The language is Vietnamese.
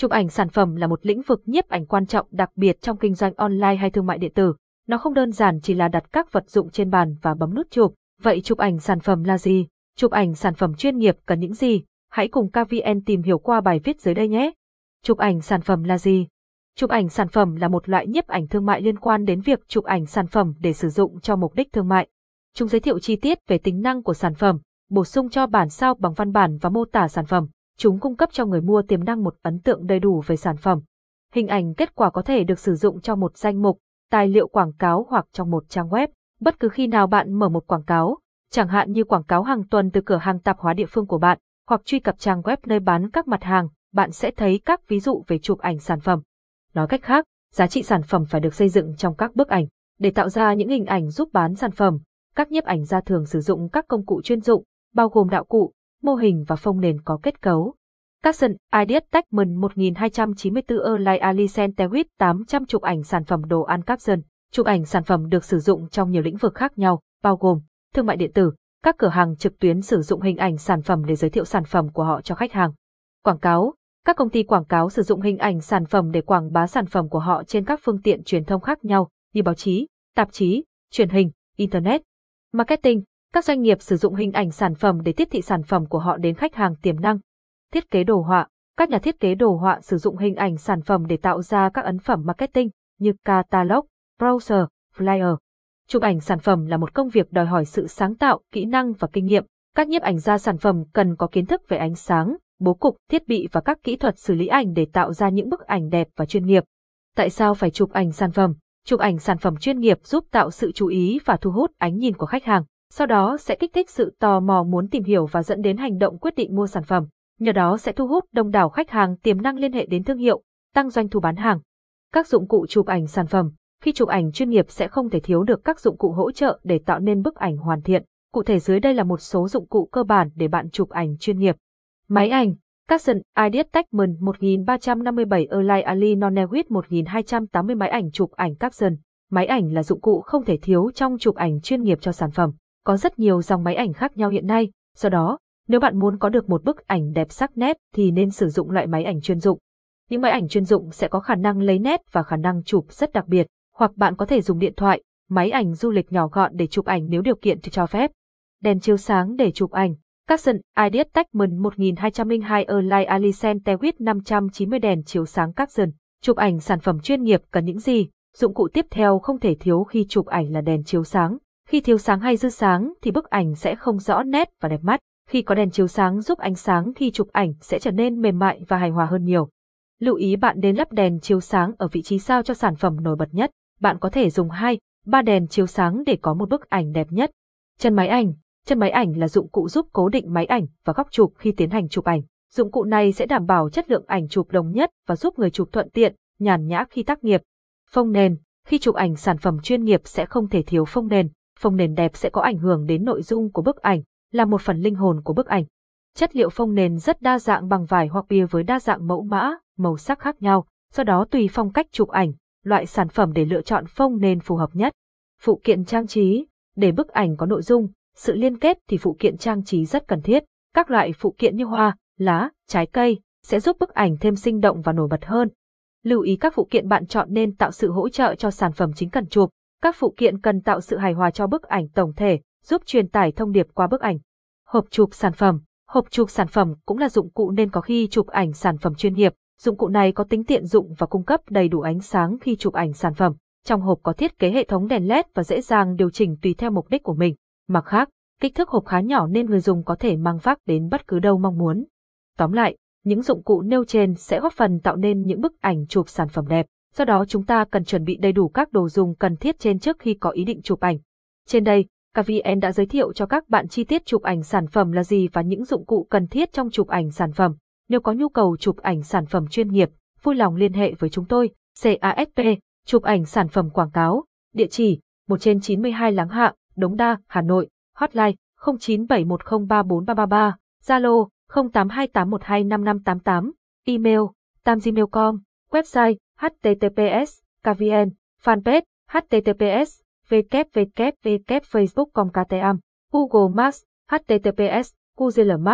Chụp ảnh sản phẩm là một lĩnh vực nhiếp ảnh quan trọng đặc biệt trong kinh doanh online hay thương mại điện tử. Nó không đơn giản chỉ là đặt các vật dụng trên bàn và bấm nút chụp. Vậy chụp ảnh sản phẩm là gì? Chụp ảnh sản phẩm chuyên nghiệp cần những gì? Hãy cùng KVN tìm hiểu qua bài viết dưới đây nhé. Chụp ảnh sản phẩm là gì? Chụp ảnh sản phẩm là một loại nhiếp ảnh thương mại liên quan đến việc chụp ảnh sản phẩm để sử dụng cho mục đích thương mại. Chúng giới thiệu chi tiết về tính năng của sản phẩm, bổ sung cho bản sao bằng văn bản và mô tả sản phẩm. Chúng cung cấp cho người mua tiềm năng một ấn tượng đầy đủ về sản phẩm. Hình ảnh kết quả có thể được sử dụng trong một danh mục, tài liệu quảng cáo hoặc trong một trang web. Bất cứ khi nào bạn mở một quảng cáo, chẳng hạn như quảng cáo hàng tuần từ cửa hàng tạp hóa địa phương của bạn, hoặc truy cập trang web nơi bán các mặt hàng, bạn sẽ thấy các ví dụ về chụp ảnh sản phẩm. Nói cách khác, giá trị sản phẩm phải được xây dựng trong các bức ảnh. Để tạo ra những hình ảnh giúp bán sản phẩm, các nhiếp ảnh gia thường sử dụng các công cụ chuyên dụng, bao gồm đạo cụ, mô hình và phông nền có kết cấu. Capson Ideas Techman 1294 Erlai Alicent Tewit 800 chụp ảnh sản phẩm đồ ăn Capson. Chụp ảnh sản phẩm được sử dụng trong nhiều lĩnh vực khác nhau, bao gồm thương mại điện tử, các cửa hàng trực tuyến sử dụng hình ảnh sản phẩm để giới thiệu sản phẩm của họ cho khách hàng. Quảng cáo, các công ty quảng cáo sử dụng hình ảnh sản phẩm để quảng bá sản phẩm của họ trên các phương tiện truyền thông khác nhau như báo chí, tạp chí, truyền hình, internet. Marketing, các doanh nghiệp sử dụng hình ảnh sản phẩm để tiếp thị sản phẩm của họ đến khách hàng tiềm năng. Thiết kế đồ họa, các nhà thiết kế đồ họa sử dụng hình ảnh sản phẩm để tạo ra các ấn phẩm marketing như catalog, browser, flyer. Chụp ảnh sản phẩm là một công việc đòi hỏi sự sáng tạo, kỹ năng và kinh nghiệm. Các nhiếp ảnh gia sản phẩm cần có kiến thức về ánh sáng, bố cục, thiết bị và các kỹ thuật xử lý ảnh để tạo ra những bức ảnh đẹp và chuyên nghiệp. Tại sao phải chụp ảnh sản phẩm? Chụp ảnh sản phẩm chuyên nghiệp giúp tạo sự chú ý và thu hút ánh nhìn của khách hàng, sau đó sẽ kích thích sự tò mò muốn tìm hiểu và dẫn đến hành động quyết định mua sản phẩm. Nhờ đó sẽ thu hút đông đảo khách hàng tiềm năng liên hệ đến thương hiệu, tăng doanh thu bán hàng. Các dụng cụ chụp ảnh sản phẩm Khi chụp ảnh chuyên nghiệp sẽ không thể thiếu được các dụng cụ hỗ trợ để tạo nên bức ảnh hoàn thiện. Cụ thể dưới đây là một số dụng cụ cơ bản để bạn chụp ảnh chuyên nghiệp. Máy ảnh, Capson Ideas Techman 1357 Erlai Ali Nonewit 1280 máy ảnh chụp ảnh Capson. Máy ảnh là dụng cụ không thể thiếu trong chụp ảnh chuyên nghiệp cho sản phẩm. Có rất nhiều dòng máy ảnh khác nhau hiện nay, do đó, nếu bạn muốn có được một bức ảnh đẹp sắc nét thì nên sử dụng loại máy ảnh chuyên dụng. Những máy ảnh chuyên dụng sẽ có khả năng lấy nét và khả năng chụp rất đặc biệt, hoặc bạn có thể dùng điện thoại, máy ảnh du lịch nhỏ gọn để chụp ảnh nếu điều kiện cho phép. Đèn chiếu sáng để chụp ảnh, Capson Ideas Techman 1202 Erlai Alicent Tewit 590 đèn chiếu sáng Capson. Chụp ảnh sản phẩm chuyên nghiệp cần những gì? Dụng cụ tiếp theo không thể thiếu khi chụp ảnh là đèn chiếu sáng. Khi thiếu sáng hay dư sáng thì bức ảnh sẽ không rõ nét và đẹp mắt. Khi có đèn chiếu sáng giúp ánh sáng khi chụp ảnh sẽ trở nên mềm mại và hài hòa hơn nhiều. Lưu ý bạn nên lắp đèn chiếu sáng ở vị trí sao cho sản phẩm nổi bật nhất. Bạn có thể dùng 2, 3 đèn chiếu sáng để có một bức ảnh đẹp nhất. Chân máy ảnh Chân máy ảnh là dụng cụ giúp cố định máy ảnh và góc chụp khi tiến hành chụp ảnh. Dụng cụ này sẽ đảm bảo chất lượng ảnh chụp đồng nhất và giúp người chụp thuận tiện, nhàn nhã khi tác nghiệp. Phông nền, khi chụp ảnh sản phẩm chuyên nghiệp sẽ không thể thiếu phông nền. Phông nền đẹp sẽ có ảnh hưởng đến nội dung của bức ảnh, là một phần linh hồn của bức ảnh. Chất liệu phông nền rất đa dạng bằng vải hoặc bìa với đa dạng mẫu mã, màu sắc khác nhau, do đó tùy phong cách chụp ảnh, loại sản phẩm để lựa chọn phông nền phù hợp nhất. Phụ kiện trang trí, để bức ảnh có nội dung, sự liên kết thì phụ kiện trang trí rất cần thiết. Các loại phụ kiện như hoa, lá, trái cây sẽ giúp bức ảnh thêm sinh động và nổi bật hơn. Lưu ý các phụ kiện bạn chọn nên tạo sự hỗ trợ cho sản phẩm chính cần chụp. Các phụ kiện cần tạo sự hài hòa cho bức ảnh tổng thể, giúp truyền tải thông điệp qua bức ảnh. Hộp chụp sản phẩm Hộp chụp sản phẩm cũng là dụng cụ nên có khi chụp ảnh sản phẩm chuyên nghiệp. Dụng cụ này có tính tiện dụng và cung cấp đầy đủ ánh sáng khi chụp ảnh sản phẩm. Trong hộp có thiết kế hệ thống đèn LED và dễ dàng điều chỉnh tùy theo mục đích của mình. Mặt khác, kích thước hộp khá nhỏ nên người dùng có thể mang vác đến bất cứ đâu mong muốn. Tóm lại, những dụng cụ nêu trên sẽ góp phần tạo nên những bức ảnh chụp sản phẩm đẹp. Do đó chúng ta cần chuẩn bị đầy đủ các đồ dùng cần thiết trên trước khi có ý định chụp ảnh. Trên đây, KVN đã giới thiệu cho các bạn chi tiết chụp ảnh sản phẩm là gì và những dụng cụ cần thiết trong chụp ảnh sản phẩm. Nếu có nhu cầu chụp ảnh sản phẩm chuyên nghiệp, vui lòng liên hệ với chúng tôi, CASP, chụp ảnh sản phẩm quảng cáo, địa chỉ 1 trên 92 Láng Hạ, Đống Đa, Hà Nội. Hotline 0971034333, Zalo 0828125588, email tamgmail.com, website https kvn, fanpage https www.facebook.com ktm, Google Maps https google maps